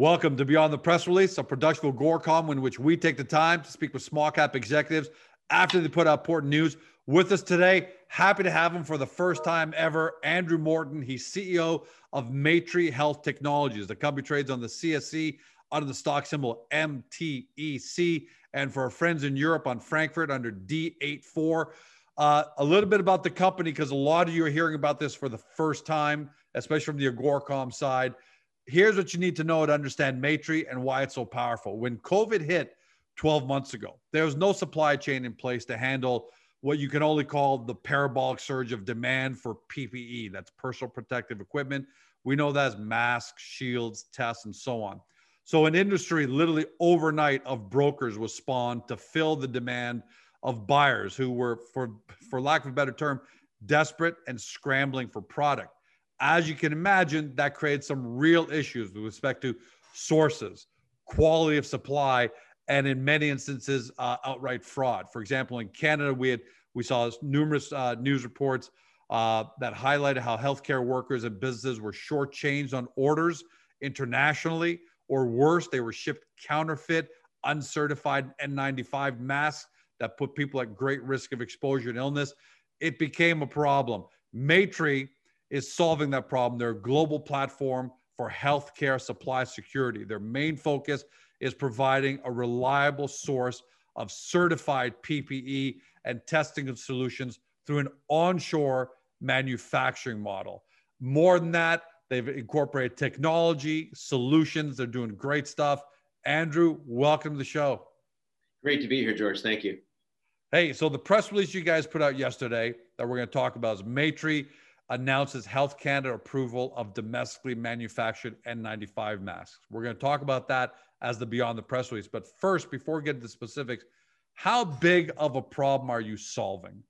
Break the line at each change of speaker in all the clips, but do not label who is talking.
Welcome to Beyond the Press Release, a production of Agoracom in which we take the time to speak with small cap executives after they put out important news. With us today, happy to have him for the first time ever, Andrew Morton. He's CEO of Maitri Health Technologies. The company trades on the CSE under the stock symbol MTEC, and for our friends in Europe on Frankfurt under D84. Uh, a little bit about the company because a lot of you are hearing about this for the first time, especially from the Agoracom side here's what you need to know to understand Maitri and why it's so powerful. When COVID hit 12 months ago, there was no supply chain in place to handle what you can only call the parabolic surge of demand for PPE. That's personal protective equipment. We know that as masks, shields, tests, and so on. So an industry literally overnight of brokers was spawned to fill the demand of buyers who were, for, for lack of a better term, desperate and scrambling for product as you can imagine, that creates some real issues with respect to sources, quality of supply, and in many instances, uh, outright fraud. For example, in Canada, we had we saw numerous uh, news reports uh, that highlighted how healthcare workers and businesses were shortchanged on orders internationally, or worse, they were shipped counterfeit, uncertified N95 masks that put people at great risk of exposure and illness. It became a problem. Maitri is solving that problem. They're a global platform for healthcare supply security. Their main focus is providing a reliable source of certified PPE and testing of solutions through an onshore manufacturing model. More than that, they've incorporated technology, solutions. They're doing great stuff. Andrew, welcome to the show.
Great to be here, George. Thank you.
Hey, so the press release you guys put out yesterday that we're going to talk about is Maitri announces Health Canada approval of domestically manufactured N95 masks. We're going to talk about that as the Beyond the Press release. But first, before we get into specifics, how big of a problem are you solving?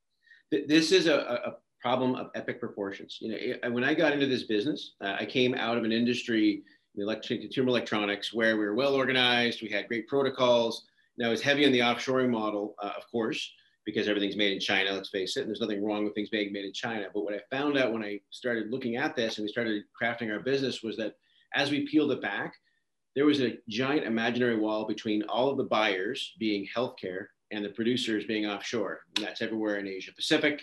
This is a, a problem of epic proportions. You know, when I got into this business, uh, I came out of an industry, in electric consumer electronics, where we were well organized, we had great protocols. Now, I was heavy on the offshoring model, uh, of course because everything's made in China, let's face it. And there's nothing wrong with things being made in China. But what I found out when I started looking at this and we started crafting our business was that as we peeled it back, there was a giant imaginary wall between all of the buyers being healthcare and the producers being offshore. And that's everywhere in Asia Pacific.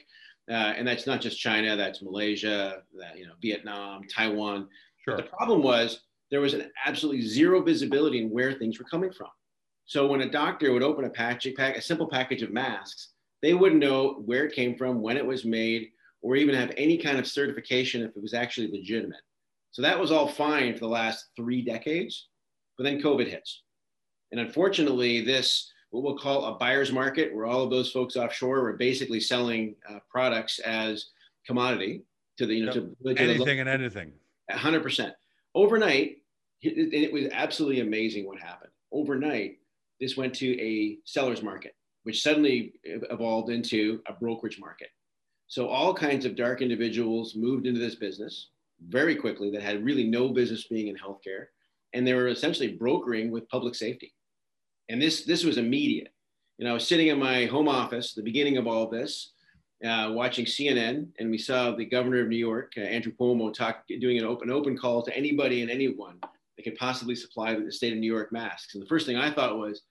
Uh, and that's not just China, that's Malaysia, that, you know, Vietnam, Taiwan. Sure. But the problem was there was an absolutely zero visibility in where things were coming from. So when a doctor would open a package, a simple package of masks, they wouldn't know where it came from, when it was made, or even have any kind of certification if it was actually legitimate. So that was all fine for the last three decades, but then COVID hits. And unfortunately, this, what we'll call a buyer's market, where all of those folks offshore were basically selling uh, products as commodity to the, you know,
to, to anything and anything.
100%. Overnight, it, it was absolutely amazing what happened. Overnight, this went to a seller's market, which suddenly evolved into a brokerage market. So all kinds of dark individuals moved into this business very quickly that had really no business being in healthcare. And they were essentially brokering with public safety. And this, this was immediate. Know, I was sitting in my home office, the beginning of all this, uh, watching CNN, and we saw the governor of New York, uh, Andrew Cuomo, talk, doing an open, open call to anybody and anyone that could possibly supply the state of New York masks. And the first thing I thought was,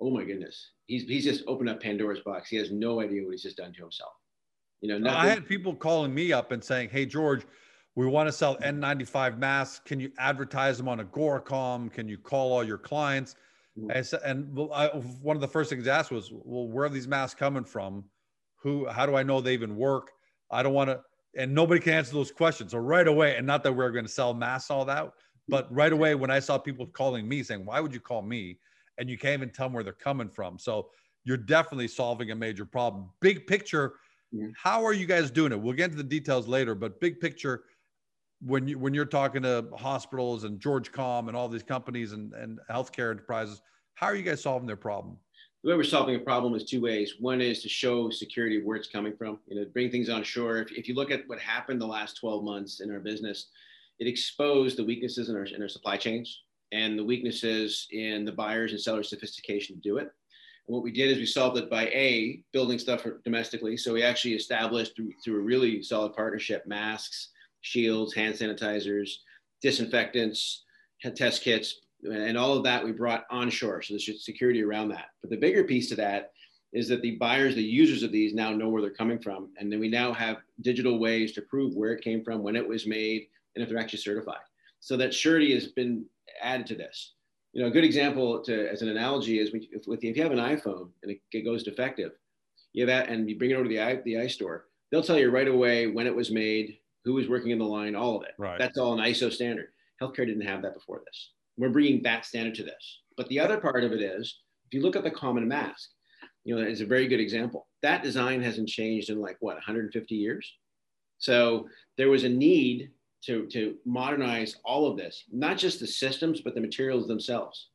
oh my goodness, he's, he's just opened up Pandora's box. He has no idea what he's just done to himself.
You know, nothing- I had people calling me up and saying, hey, George, we want to sell N95 masks. Can you advertise them on a Agoracom? Can you call all your clients? Mm-hmm. And, and I, one of the first things I asked was, well, where are these masks coming from? Who, how do I know they even work? I don't want to, and nobody can answer those questions. So right away, and not that we're going to sell masks all that, but right away, when I saw people calling me saying, "Why would you call me?" and you can't even tell them where they're coming from, so you're definitely solving a major problem. Big picture, mm-hmm. how are you guys doing it? We'll get into the details later, but big picture, when you when you're talking to hospitals and George Com and all these companies and and healthcare enterprises, how are you guys solving their problem?
The way we're solving a problem is two ways. One is to show security where it's coming from, you know, bring things on shore. If, if you look at what happened the last 12 months in our business, it exposed the weaknesses in our, in our supply chains and the weaknesses in the buyers and sellers sophistication to do it. And what we did is we solved it by A, building stuff domestically. So we actually established through, through a really solid partnership, masks, shields, hand sanitizers, disinfectants, test kits, And all of that we brought onshore. So there's security around that. But the bigger piece to that is that the buyers, the users of these now know where they're coming from. And then we now have digital ways to prove where it came from, when it was made, and if they're actually certified. So that surety has been added to this. You know, a good example to, as an analogy is if, if you have an iPhone and it, it goes defective, you have that, and you bring it over to the i the iStore, they'll tell you right away when it was made, who was working in the line, all of it.
Right.
That's all an ISO standard. Healthcare didn't have that before this. We're bringing that standard to this. But the other part of it is, if you look at the common mask, you know, it's a very good example. That design hasn't changed in like what 150 years. So there was a need to, to modernize all of this, not just the systems, but the materials themselves.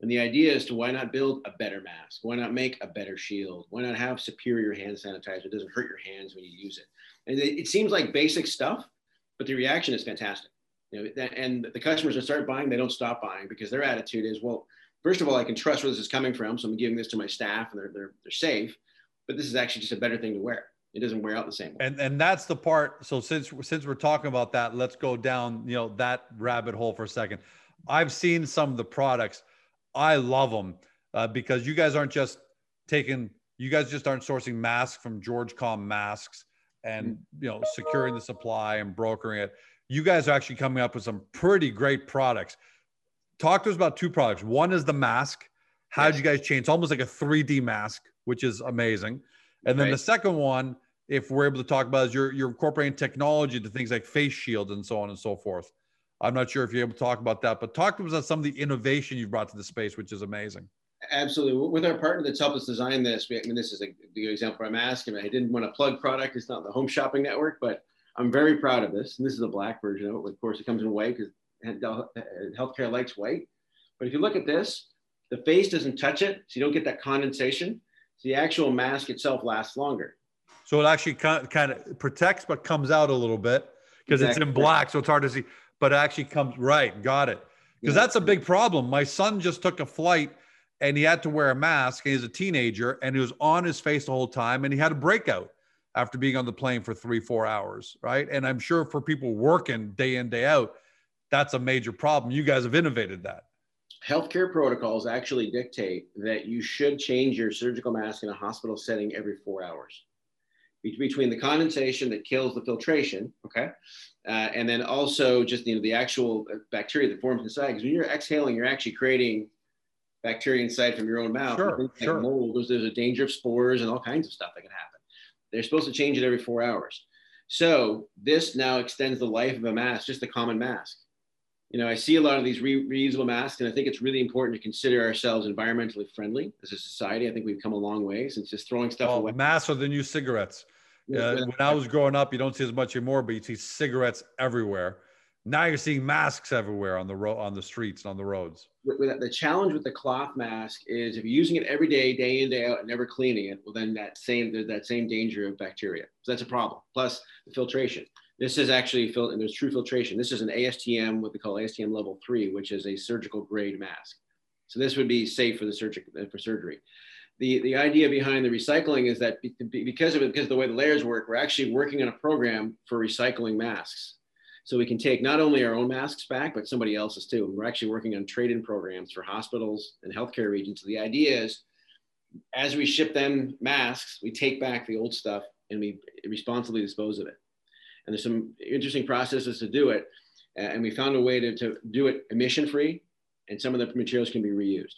And the idea is to why not build a better mask? Why not make a better shield? Why not have superior hand sanitizer? It doesn't hurt your hands when you use it. And it, it seems like basic stuff, but the reaction is fantastic. You know, and the customers that start buying, they don't stop buying because their attitude is, well, first of all, I can trust where this is coming from. So I'm giving this to my staff and they're, they're, they're safe, but this is actually just a better thing to wear. It doesn't wear out the same way.
And and that's the part. So since since we're talking about that, let's go down you know that rabbit hole for a second. I've seen some of the products. I love them uh, because you guys aren't just taking. You guys just aren't sourcing masks from George Com masks and mm-hmm. you know securing the supply and brokering it. You guys are actually coming up with some pretty great products. Talk to us about two products. One is the mask. How did you guys change? It's almost like a 3D mask, which is amazing. And then right. the second one, if we're able to talk about, is you're, you're incorporating technology to things like face shields and so on and so forth. I'm not sure if you're able to talk about that, but talk to us about some of the innovation you've brought to the space, which is amazing.
Absolutely. With our partner that's helped us design this, I mean, this is a good example I'm asking. I didn't want to plug product. It's not the home shopping network, but I'm very proud of this. And this is a black version of it. Of course, it comes in white because uh, healthcare likes white. But if you look at this, the face doesn't touch it, so you don't get that condensation. So the actual mask itself lasts longer.
So it actually kind of protects, but comes out a little bit because exactly. it's in black, so it's hard to see. But it actually comes right. Got it. Because yeah. that's a big problem. My son just took a flight and he had to wear a mask. And he's a teenager and he was on his face the whole time and he had a breakout after being on the plane for three, four hours. Right. And I'm sure for people working day in, day out, that's a major problem. You guys have innovated that
healthcare protocols actually dictate that you should change your surgical mask in a hospital setting every four hours between the condensation that kills the filtration, okay, uh, and then also just you know the actual bacteria that forms inside. Because when you're exhaling, you're actually creating bacteria inside from your own mouth.
Sure, sure.
Mold, there's, there's a danger of spores and all kinds of stuff that can happen. They're supposed to change it every four hours. So this now extends the life of a mask, just a common mask you know, I see a lot of these re- reusable masks, and I think it's really important to consider ourselves environmentally friendly as a society. I think we've come a long way since just throwing stuff well, away.
Masks are the new cigarettes. Uh, when I was growing up, you don't see as much anymore, but you see cigarettes everywhere. Now you're seeing masks everywhere on the road, on the streets, on the roads.
The challenge with the cloth mask is if you're using it every day, day in day out, and never cleaning it, well, then that same that same danger of bacteria. So that's a problem. Plus the filtration. This is actually, and there's true filtration. This is an ASTM, what they call ASTM level three, which is a surgical grade mask. So this would be safe for the surgery, uh, for surgery. The, the idea behind the recycling is that because of it, because of the way the layers work, we're actually working on a program for recycling masks. So we can take not only our own masks back, but somebody else's too. And we're actually working on trade-in programs for hospitals and healthcare regions. So the idea is, as we ship them masks, we take back the old stuff and we responsibly dispose of it and there's some interesting processes to do it. And we found a way to, to do it emission free, and some of the materials can be reused.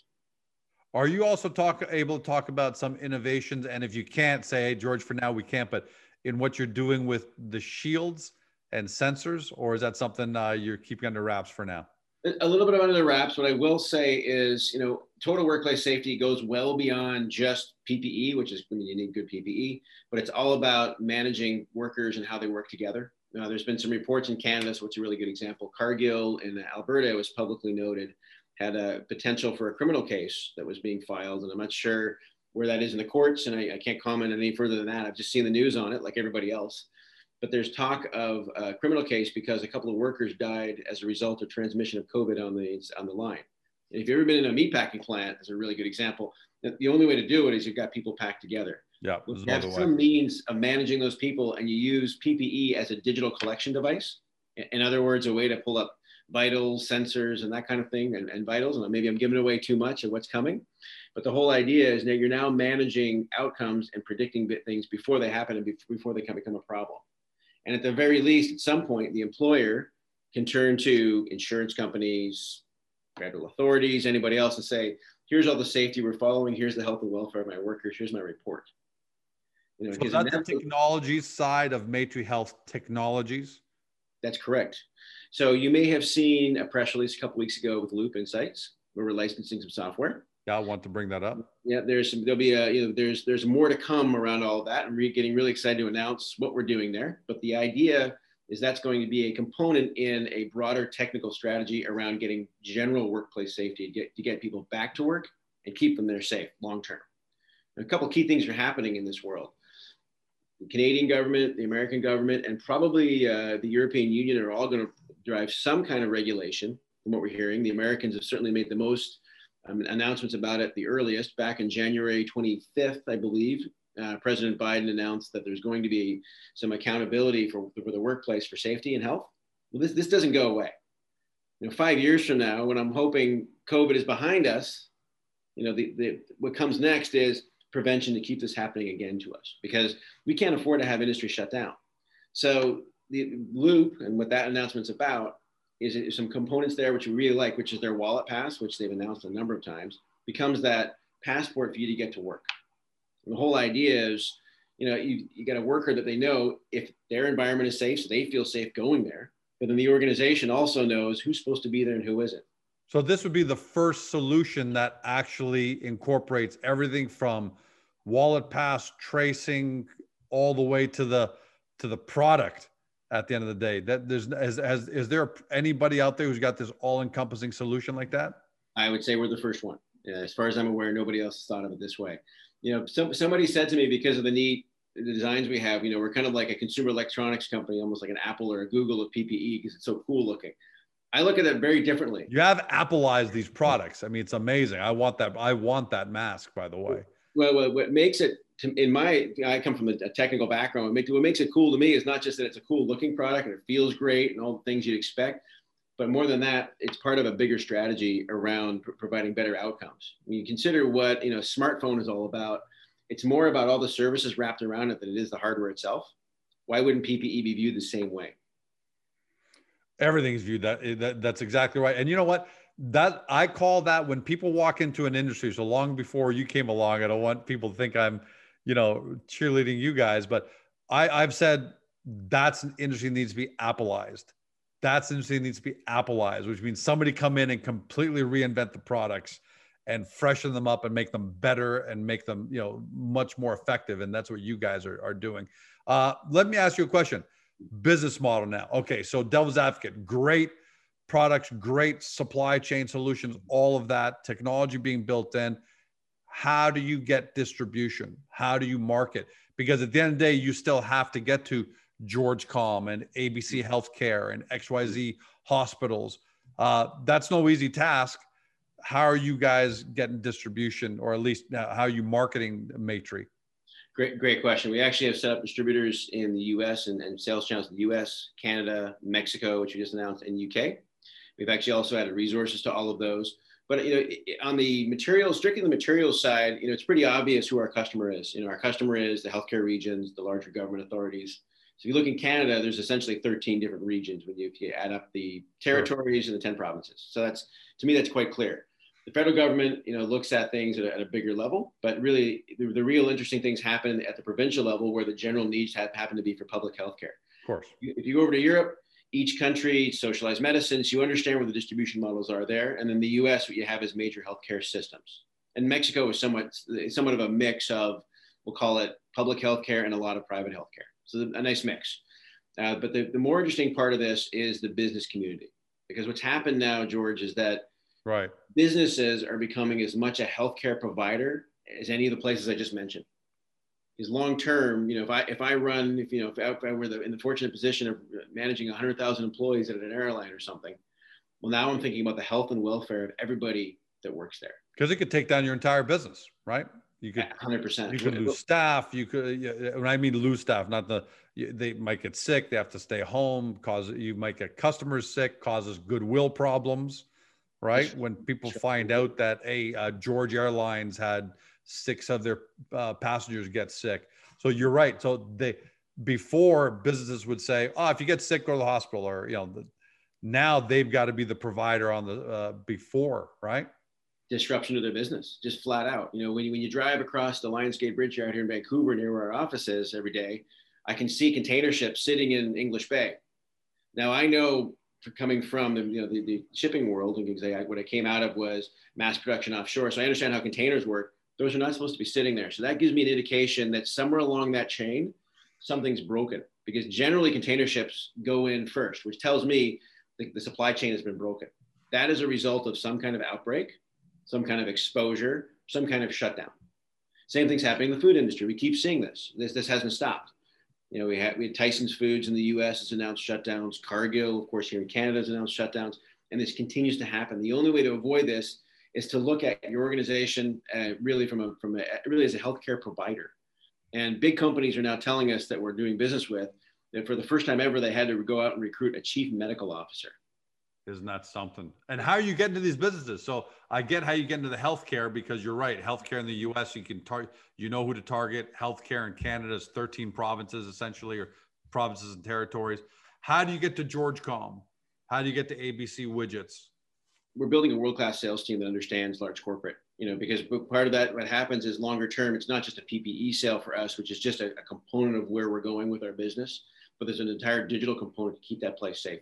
Are you also talk able to talk about some innovations? And if you can't say, hey, George, for now we can't, but in what you're doing with the shields and sensors, or is that something uh, you're keeping under wraps for now?
A little bit under the wraps. What I will say is, you know, total workplace safety goes well beyond just PPE, which is I mean, you need good PPE, but it's all about managing workers and how they work together. Now, there's been some reports in Canada, so it's a really good example. Cargill in Alberta was publicly noted had a potential for a criminal case that was being filed, and I'm not sure where that is in the courts, and I, I can't comment any further than that. I've just seen the news on it, like everybody else but there's talk of a criminal case because a couple of workers died as a result of transmission of COVID on the on the line. And if you've ever been in a meatpacking plant, as a really good example, the only way to do it is you've got people packed together.
Yeah,
you have some means of managing those people, and you use PPE as a digital collection device. In other words, a way to pull up vitals, sensors, and that kind of thing, and, and vitals. And maybe I'm giving away too much of what's coming. But the whole idea is that you're now managing outcomes and predicting things before they happen and before they can become a problem. And at the very least, at some point, the employer can turn to insurance companies, federal authorities, anybody else and say, here's all the safety we're following, here's the health and welfare of my workers, here's my report.
You know, so that's the technology side of Maitri Health Technologies.
That's correct. So you may have seen a press release a couple weeks ago with Loop Insights, where we're licensing some software.
I want to bring that up.
Yeah, there's some, there'll be a, you know, there's, there's more to come around all that. I'm re- getting really excited to announce what we're doing there. But the idea is that's going to be a component in a broader technical strategy around getting general workplace safety to get, to get people back to work and keep them there safe long term. A couple key things are happening in this world. The Canadian government, the American government, and probably uh, the European Union are all going to drive some kind of regulation from what we're hearing. The Americans have certainly made the most um, announcements about it the earliest. Back in January 25th, I believe, uh, President Biden announced that there's going to be some accountability for, for the workplace for safety and health. Well, this, this doesn't go away. You know, five years from now, when I'm hoping COVID is behind us, you know, the, the, what comes next is prevention to keep this happening again to us because we can't afford to have industry shut down. So the loop and what that announcement's about is, some components there which we really like, which is their wallet pass, which they've announced a number of times, becomes that passport for you to get to work. And the whole idea is, you know, you, you got a worker that they know if their environment is safe, so they feel safe going there. But then the organization also knows who's supposed to be there and who isn't.
So this would be the first solution that actually incorporates everything from wallet pass tracing all the way to the to the product at the end of the day. That there's has, has is there anybody out there who's got this all-encompassing solution like that?
I would say we're the first one. As far as I'm aware, nobody else has thought of it this way. You know, some, somebody said to me because of the neat the designs we have, you know, we're kind of like a consumer electronics company, almost like an Apple or a Google of PPE because it's so cool looking. I look at it very differently.
You have Appleized these products. I mean, it's amazing. I want that. I want that mask, by the way.
Well, what makes it to, in my, I come from a, a technical background. What, make, what makes it cool to me is not just that it's a cool looking product and it feels great and all the things you'd expect, but more than that, it's part of a bigger strategy around pr- providing better outcomes. When you consider what you know, smartphone is all about, it's more about all the services wrapped around it than it is the hardware itself. Why wouldn't PPE be viewed the same way?
Everything's viewed that, eh, that that's exactly right. And you know what? That I call that when people walk into an industry. So long before you came along, I don't want people to think I'm, you know, cheerleading you guys, but I, I've said that's an industry that needs to be Appleized. That's an industry that needs to be Appleized, which means somebody come in and completely reinvent the products and freshen them up and make them better and make them, you know, much more effective. And that's what you guys are, are doing. Uh, let me ask you a question business model now. Okay, so Devil's Advocate, great products, great supply chain solutions, all of that technology being built in. How do you get distribution? How do you market? Because at the end of the day, you still have to get to George Com and ABC Healthcare and XYZ hospitals. Uh, that's no easy task. How are you guys getting distribution, or at least uh, how are you marketing Maitri?
Great, great question. We actually have set up distributors in the U.S. and, and sales channels in the U.S., Canada, Mexico, which we just announced, and U.K. We've actually also added resources to all of those. But you know, on the materials, strictly the materials side, you know, it's pretty obvious who our customer is. You know, our customer is the healthcare regions, the larger government authorities. So if you look in Canada, there's essentially 13 different regions when you, if you add up the territories and the 10 provinces. So that's to me, that's quite clear the federal government, you know, looks at things at a, at a bigger level, but really the, the, real interesting things happen at the provincial level where the general needs have, happen to be for public health care.
Of course.
If you go over to Europe, each country socialized medicine, so you understand where the distribution models are there. And then the US, what you have is major healthcare systems. And Mexico is somewhat, somewhat of a mix of, we'll call it public healthcare and a lot of private healthcare. So a nice mix. Uh, but the, the more interesting part of this is the business community. Because what's happened now, George, is that
Right.
Businesses are becoming as much a healthcare provider as any of the places I just mentioned. Because long term, you know, if I if I run, if you know, if I, if I were the, in the fortunate position of managing 100,000 employees at an airline or something, well, now I'm thinking about the health and welfare of everybody that works there.
Because it could take down your entire business, right?
You could 100. percent
You could lose staff. You could. When I mean lose staff, not the they might get sick. They have to stay home. Cause you might get customers sick. Causes goodwill problems, right? When people find out that a uh, George Airlines had six of their uh, passengers get sick. So you're right. So they before businesses would say, "Oh, if you get sick, go to the hospital," or you know, the, now they've got to be the provider on the uh, before, right?
Disruption to their business, just flat out. You know, when you, when you drive across the Lions Gate Bridge out here in Vancouver, near where our office is every day, I can see container ships sitting in English Bay. Now I know coming from the, you know, the, the shipping world, and what I came out of was mass production offshore, so I understand how containers work. Those are not supposed to be sitting there. So that gives me an indication that somewhere along that chain, something's broken because generally container ships go in first, which tells me the, the supply chain has been broken. That is a result of some kind of outbreak, some kind of exposure, some kind of shutdown. Same thing's happening in the food industry. We keep seeing this. This, this hasn't stopped. You know, we had, we had Tyson's Foods in the US has announced shutdowns. Cargill, of course, here in Canada has announced shutdowns. And this continues to happen. The only way to avoid this is to look at your organization uh, really from a, from a, really as a healthcare provider. And big companies are now telling us that we're doing business with that for the first time ever, they had to go out and recruit a chief medical officer.
Isn't that something? And how are you getting to these businesses? So I get how you get into the healthcare because you're right. Healthcare in the U.S. you can target. You know who to target. Healthcare in Canada's 13 provinces essentially, or provinces and territories. How do you get to GeorgeCom? How do you get to ABC Widgets?
We're building a world-class sales team that understands large corporate. You know, because part of that, what happens is longer term. It's not just a PPE sale for us, which is just a, a component of where we're going with our business, but there's an entire digital component to keep that place safe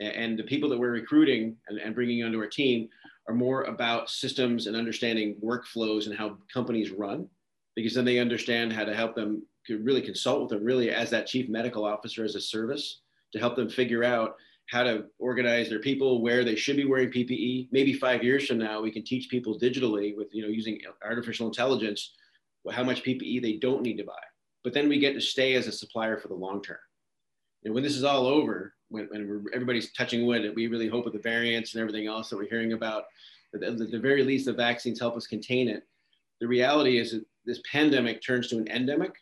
and the people that we're recruiting and, and bringing onto our team are more about systems and understanding workflows and how companies run because then they understand how to help them to really consult with them really as that chief medical officer as a service to help them figure out how to organize their people where they should be wearing ppe maybe five years from now we can teach people digitally with you know using artificial intelligence how much ppe they don't need to buy but then we get to stay as a supplier for the long term and when this is all over when, when everybody's touching wood, we really hope with the variants and everything else that we're hearing about, that at the very least, the vaccines help us contain it. The reality is that this pandemic turns to an endemic.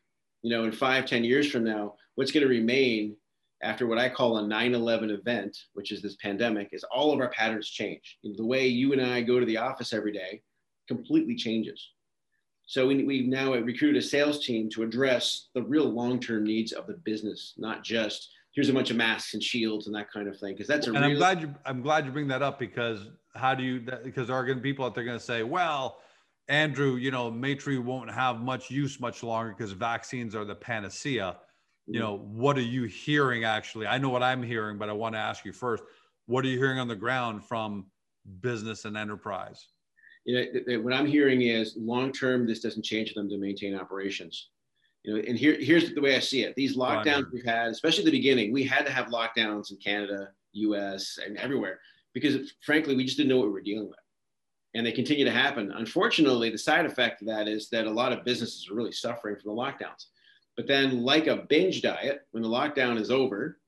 You know, in five, ten years from now, what's going to remain after what I call a 9/11 event, which is this pandemic, is all of our patterns change. You know, the way you and I go to the office every day completely changes. So we, we now recruited a sales team to address the real long-term needs of the business, not just here's a bunch of masks and shields and that kind of thing. Because that's a.
And real- I'm glad you I'm glad you bring that up because how do you because there are going to be people out there going to say, well, Andrew, you know, Maitri won't have much use much longer because vaccines are the panacea. You mm. know, what are you hearing actually? I know what I'm hearing, but I want to ask you first. What are you hearing on the ground from business and enterprise?
You know, what I'm hearing is long term, this doesn't change them to maintain operations you know, and here, here's the way I see it. These lockdowns we've had, especially at the beginning, we had to have lockdowns in Canada, US, and everywhere because frankly, we just didn't know what we were dealing with. And they continue to happen. Unfortunately, the side effect of that is that a lot of businesses are really suffering from the lockdowns. But then, like a binge diet, when the lockdown is over,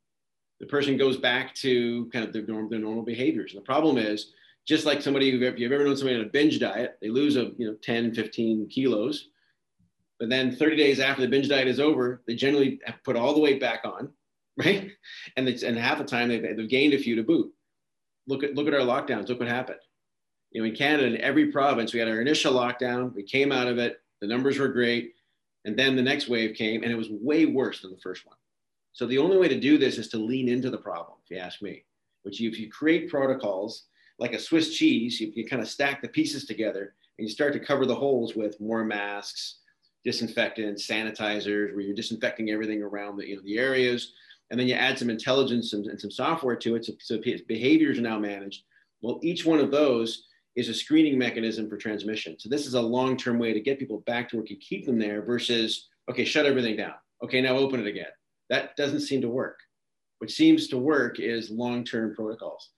the person goes back to kind of their, norm, their normal behaviors. And the problem is, just like somebody, if you've ever known somebody on a binge diet, they lose a you know 10, 15 kilos but then 30 days after the binge diet is over, they generally put all the weight back on, right? And it's, and half the time they've, they've gained a few to boot. Look at look at our lockdowns. Look what happened. You know, in Canada, in every province, we had our initial lockdown. We came out of it. The numbers were great, and then the next wave came, and it was way worse than the first one. So the only way to do this is to lean into the problem, if you ask me. Which if you create protocols like a Swiss cheese, you, kind of stack the pieces together, and you start to cover the holes with more masks, disinfectants, sanitizers, where you're disinfecting everything around the, you know, the areas. And then you add some intelligence and, and some software to it so, so behaviors are now managed. Well, each one of those is a screening mechanism for transmission. So this is a long-term way to get people back to work and keep them there versus, okay, shut everything down. Okay, now open it again. That doesn't seem to work. What seems to work is long-term protocols.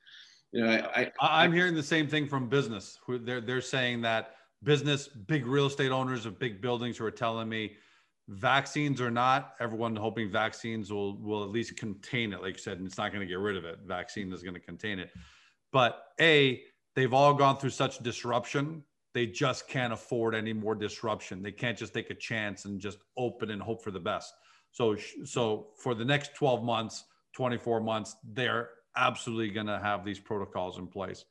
You know, I, I, I'm hearing the same thing from business. They're, they're saying that business, big real estate owners of big buildings who are telling me vaccines or not, everyone hoping vaccines will will at least contain it. Like you said, and it's not going to get rid of it. Vaccine is going to contain it. But A, they've all gone through such disruption. They just can't afford any more disruption. They can't just take a chance and just open and hope for the best. So, so for the next 12 months, 24 months, they're absolutely going to have these protocols in place.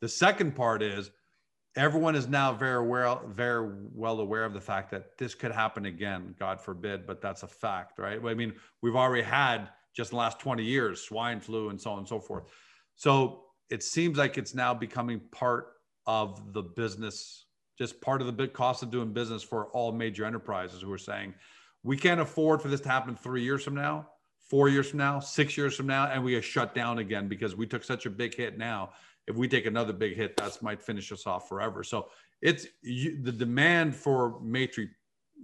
The second part is everyone is now very well, very well aware of the fact that this could happen again, God forbid, but that's a fact, right? I mean, we've already had just the last 20 years swine flu and so on and so forth. So it seems like it's now becoming part of the business, just part of the big cost of doing business for all major enterprises who are saying, we can't afford for this to happen three years from now, four years from now, six years from now, and we are shut down again because we took such a big hit now if we take another big hit, that might finish us off forever. So it's you, the demand for Maitri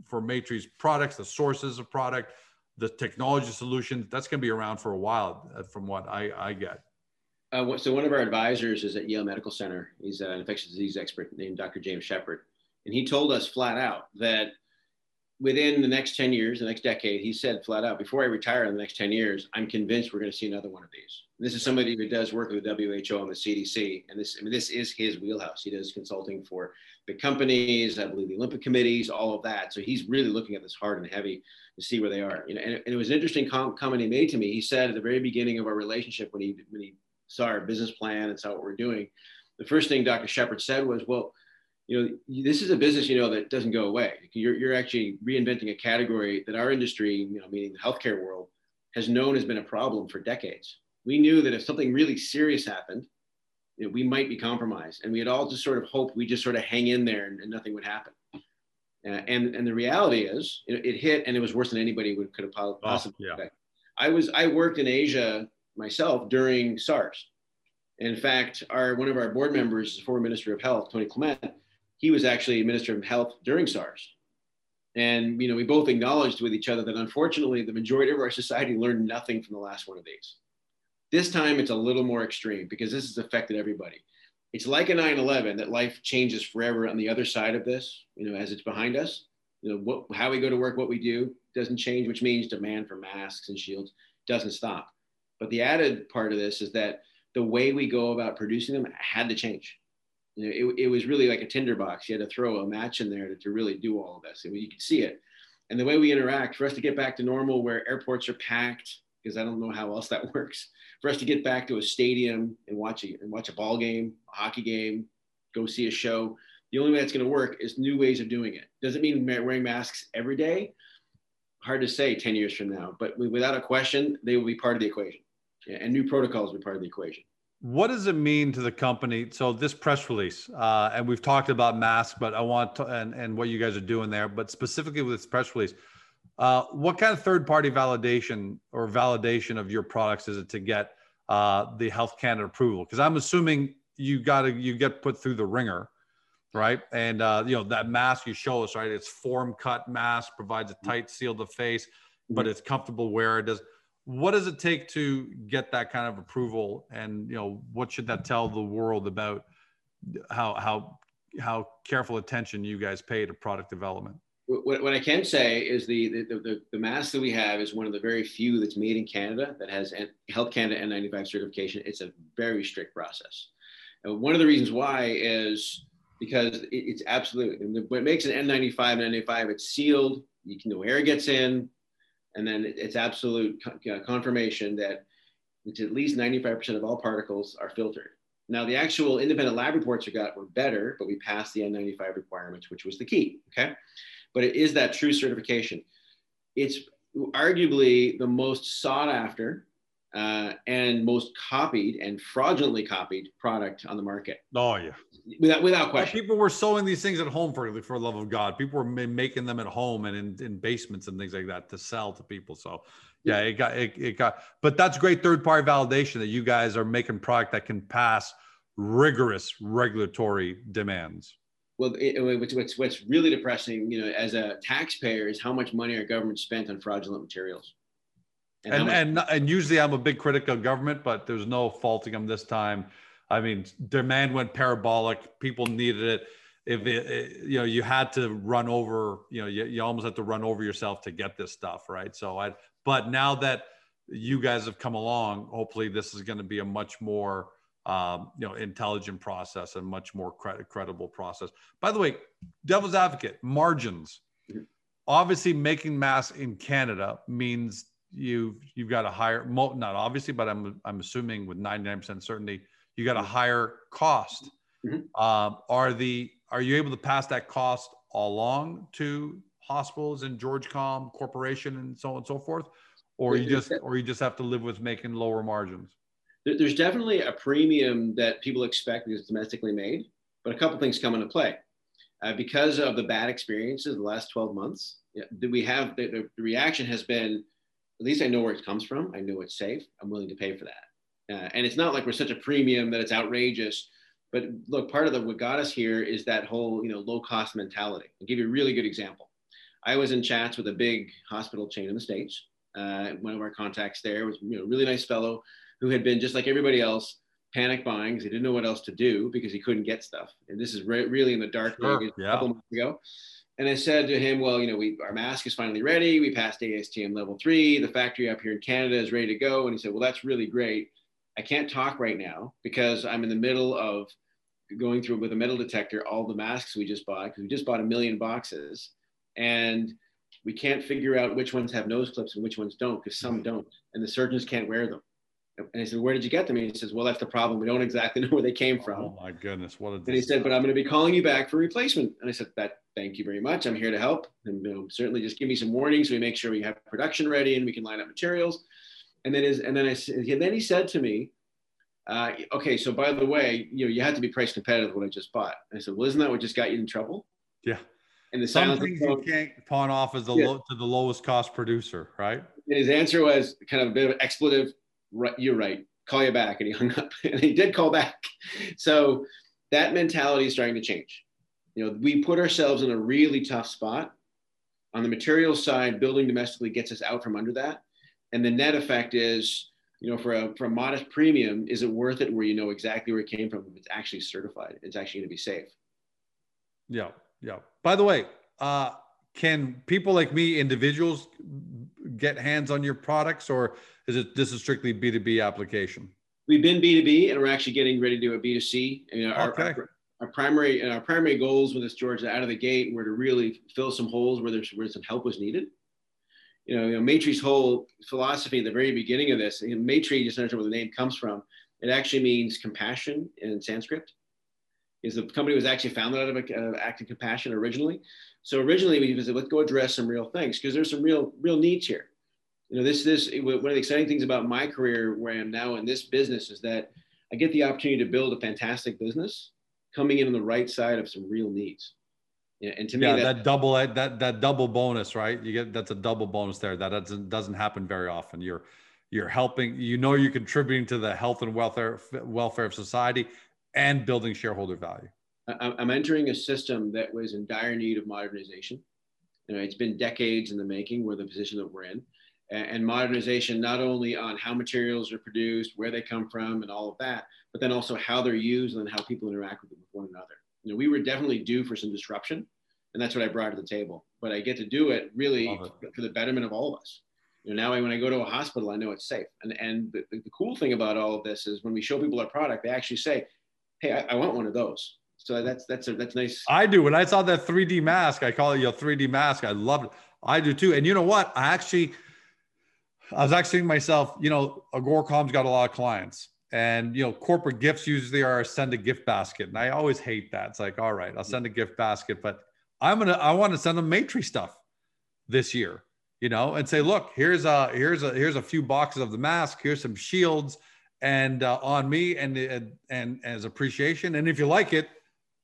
for Maitri's products, the sources of product, the technology solutions. That's going to be around for a while, uh, from what I, I get.
Uh, so one of our advisors is at Yale Medical Center. He's an infectious disease expert named Dr. James Shepard, and he told us flat out that within the next 10 years, the next decade, he said flat out, before I retire in the next 10 years, I'm convinced we're going to see another one of these. And this is somebody who does work with the WHO and the CDC. And this, I mean, this is his wheelhouse. He does consulting for big companies, I believe the Olympic committees, all of that. So he's really looking at this hard and heavy to see where they are. You know, and, and it was an interesting com- comment he made to me. He said at the very beginning of our relationship, when he, when he saw our business plan and saw what we're doing, the first thing Dr. Shepard said was, well, you know, this is a business, you know, that doesn't go away. You're, you're actually reinventing a category that our industry, you know, meaning the healthcare world, has known has been a problem for decades. We knew that if something really serious happened, you know, we might be compromised. And we had all just sort of hoped we just sort of hang in there and, and nothing would happen. Uh, and, and the reality is it, it, hit and it was worse than anybody would, could have possibly oh, yeah. I was, I worked in Asia myself during SARS. In fact, our, one of our board members, former Minister of Health, Tony Clement, he was actually Minister of Health during SARS. And you know, we both acknowledged with each other that unfortunately the majority of our society learned nothing from the last one of these. This time it's a little more extreme because this has affected everybody. It's like a 9-11 that life changes forever on the other side of this, you know, as it's behind us. You know, what, how we go to work, what we do doesn't change, which means demand for masks and shields doesn't stop. But the added part of this is that the way we go about producing them had to change you know, it, it was really like a tinderbox. You had to throw a match in there to, to really do all of this. And you could see it. And the way we interact, for us to get back to normal where airports are packed, because I don't know how else that works, for us to get back to a stadium and watch a, and watch a ball game, a hockey game, go see a show, the only way that's going to work is new ways of doing it. Does it mean wearing masks every day? Hard to say 10 years from now, but without a question, they will be part of the equation. And new protocols be part of the equation.
What does it mean to the company? So this press release, uh, and we've talked about masks, but I want to, and, and what you guys are doing there, but specifically with this press release, uh, what kind of third party validation or validation of your products is it to get uh, the Health Canada approval? Because I'm assuming you got to, you get put through the ringer, right? And, uh, you know, that mask you show us, right? It's form cut mask, provides a tight seal to face, but mm-hmm. it's comfortable wear. It does what does it take to get that kind of approval? And you know what should that tell the world about how how how careful attention you guys pay to product development?
What, what i can say is the, the the, the mask that we have is one of the very few that's made in canada that has health canada n95 certification. It's a very strict process. And one of the reasons why is because it's absolutely what makes an n95 n95 it's sealed. You can know air gets in and then it's absolute confirmation that it's at least 95% of all particles are filtered. Now, the actual independent lab reports we got were better, but we passed the N95 requirements, which was the key. Okay. But it is that true certification. It's arguably the most sought after uh, and most copied and fraudulently copied product on the market.
Oh yeah,
without without question.
People were sewing these things at home for for love of God. People were making them at home and in, in basements and things like that to sell to people. So yeah, it got it, it got. But that's great third party validation that you guys are making product that can pass rigorous regulatory demands.
Well, it, what's, what's what's really depressing, you know, as a taxpayer, is how much money our government spent on fraudulent materials.
And and, and, and usually I'm a big critic of government, but there's no faulting them this time. I mean, demand went parabolic. People needed it. If it, it, you know, you had to run over, you know, you, you almost had to run over yourself to get this stuff, right? So I, but now that you guys have come along, hopefully this is going to be a much more, um, you know, intelligent process and much more cred- credible process. By the way, devil's advocate margins. Mm-hmm obviously making masks in Canada means you've you've got a higher not obviously, but I'm I'm assuming with 99% certainty you got a higher cost. Mm-hmm. Um, are the are you able to pass that cost along to hospitals and Georgecom Corporation and so on and so forth, or you just or you just have to live with making lower margins?
There's definitely a premium that people expect because it's domestically made, but a couple things come into play. Uh, because of the bad experiences the last 12 months, we have the, the, reaction has been at least I know where it comes from. I know it's safe. I'm willing to pay for that. Uh, and it's not like we're such a premium that it's outrageous. But look, part of the, what got us here is that whole you know low cost mentality. I'll give you a really good example. I was in chats with a big hospital chain in the states. Uh, one of our contacts there was you know really nice fellow who had been just like everybody else panic buying because he didn't know what else to do because he couldn't get stuff. And this is re- really in the dark sure, yeah. a couple months ago. And I said to him, well, you know, we, our mask is finally ready. We passed ASTM level three. The factory up here in Canada is ready to go. And he said, well, that's really great. I can't talk right now because I'm in the middle of going through with a metal detector all the masks we just bought because we just bought a million boxes. And we can't figure out which ones have nose clips and which ones don't because some don't. And the surgeons can't wear them. And I said, Where did you get them? And he says, Well, that's the problem. We don't exactly know where they came from.
Oh my goodness. What a
And he said, But I'm going to be calling you back for replacement. And I said, That thank you very much. I'm here to help. And you know, certainly just give me some warnings so we make sure we have production ready and we can line up materials. And then his, and then I and then he said to me, uh, okay, so by the way, you know, you had to be price competitive with what I just bought. And I said, well, isn't that what just got you in trouble?
Yeah.
And the
some things you can't pawn off as the yeah. low, to the lowest cost producer, right?
And his answer was kind of a bit of an expletive. Right, you're right. Call you back, and he hung up. And he did call back. So that mentality is starting to change. You know, we put ourselves in a really tough spot. On the material side, building domestically gets us out from under that. And the net effect is, you know, for a, for a modest premium, is it worth it where you know exactly where it came from? If It's actually certified. It's actually going to be safe.
Yeah. Yeah. By the way, uh, can people like me, individuals, get hands on your products, or is it this is strictly B two B application?
We've been B two B, and we're actually getting ready to do a B two C. You know, our,
okay.
Our, our primary and our primary goals with this George out of the gate were to really fill some holes where there's where some help was needed. You know, you know Maitri's whole philosophy at the very beginning of this, and Maitri, just understand where the name comes from. It actually means compassion in Sanskrit. Is the company was actually founded out of an act of compassion originally. So originally we said, let's go address some real things because there's some real real needs here. You know, this this one of the exciting things about my career where I am now in this business is that I get the opportunity to build a fantastic business coming in on the right side of some real needs. Yeah, and to me,
yeah, that, that double that that double bonus, right? You get that's a double bonus there. That doesn't doesn't happen very often. You're you're helping. You know, you're contributing to the health and welfare welfare of society, and building shareholder value.
I'm entering a system that was in dire need of modernization. You know, it's been decades in the making. We're the position that we're in, and modernization not only on how materials are produced, where they come from, and all of that, but then also how they're used and how people interact with them with one another. You know, we were definitely due for some disruption, and that's what I brought to the table. But I get to do it really it. for the betterment of all of us. You know, now when I go to a hospital, I know it's safe. And and the, the cool thing about all of this is when we show people our product, they actually say, "Hey, I, I want one of those." So that's that's a, that's nice.
I do. When I saw that 3D mask, I call it your 3D mask. I love it. I do too. And you know what? I actually, I was actually myself. You know, Agoracom's got a lot of clients and you know, corporate gifts usually are send a gift basket, and I always hate that. It's like, all right, I'll send a gift basket, but I'm gonna I want to send them Maitri stuff this year, you know, and say, look, here's a here's a here's a few boxes of the mask, here's some shields, and uh, on me, and, and and as appreciation, and if you like it,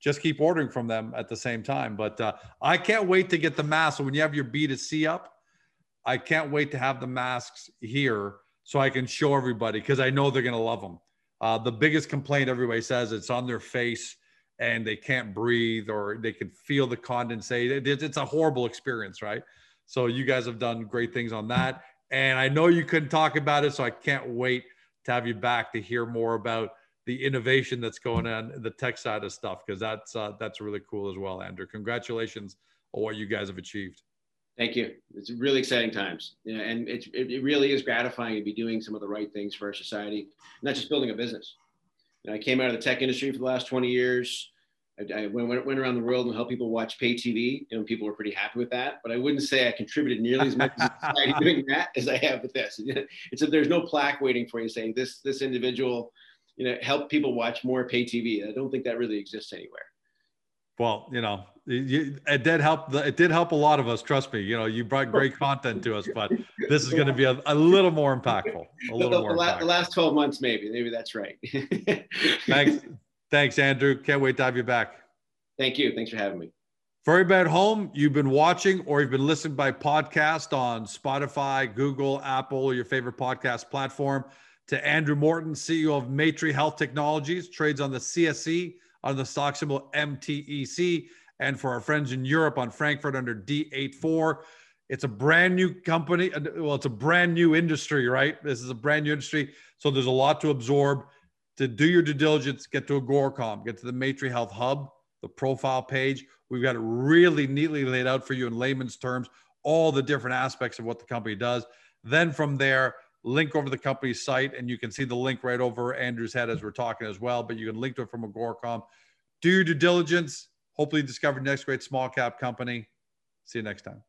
just keep ordering from them at the same time. But uh, I can't wait to get the mask. So when you have your B2C up, I can't wait to have the masks here so I can show everybody because I know they're going to love them. Uh, the biggest complaint everybody says it's on their face and they can't breathe or they can feel the condensate. It, it's a horrible experience, right? So you guys have done great things on that. And I know you couldn't talk about it, so I can't wait to have you back to hear more about the innovation that's going on the tech side of stuff because that's uh, that's really cool as well, Andrew. Congratulations on what you guys have achieved.
Thank you. It's really exciting times. Yeah, and it, it really is gratifying to be doing some of the right things for our society, not just building a business. Know, I came out of the tech industry for the last 20 years. I, I went, went around the world and helped people watch pay TV, and people were pretty happy with that. But I wouldn't say I contributed nearly as much as doing that as I have with this. It's a, there's no plaque waiting for you saying this this individual, you know, helped people watch more pay TV. I don't think that really exists anywhere.
Well, you know, it did help. It did help a lot of us. Trust me. You know, you brought great content to us, but this is going to be a, a little more impactful. A little
the,
more.
The, impactful. the last twelve months, maybe. Maybe that's right.
Thanks. Thanks, Andrew. Can't wait to have you back.
Thank you. Thanks for having me.
For everybody at home, you've been watching or you've been listening by podcast on Spotify, Google, Apple, or your favorite podcast platform. To Andrew Morton, CEO of Maitri Health Technologies, trades on the CSE on the stock symbol MTEC, and for our friends in Europe on Frankfurt under D84. It's a brand new company. Well, it's a brand new industry, right? This is a brand new industry. So there's a lot to absorb to do your due diligence, get to Agoracom, get to the Maitri Health Hub, the profile page. We've got it really neatly laid out for you in layman's terms, all the different aspects of what the company does. Then from there, link over the company's site, and you can see the link right over Andrew's head as we're talking as well. But you can link to it from Agoracom. Do your due diligence. Hopefully, discover next great small cap company. See you next time.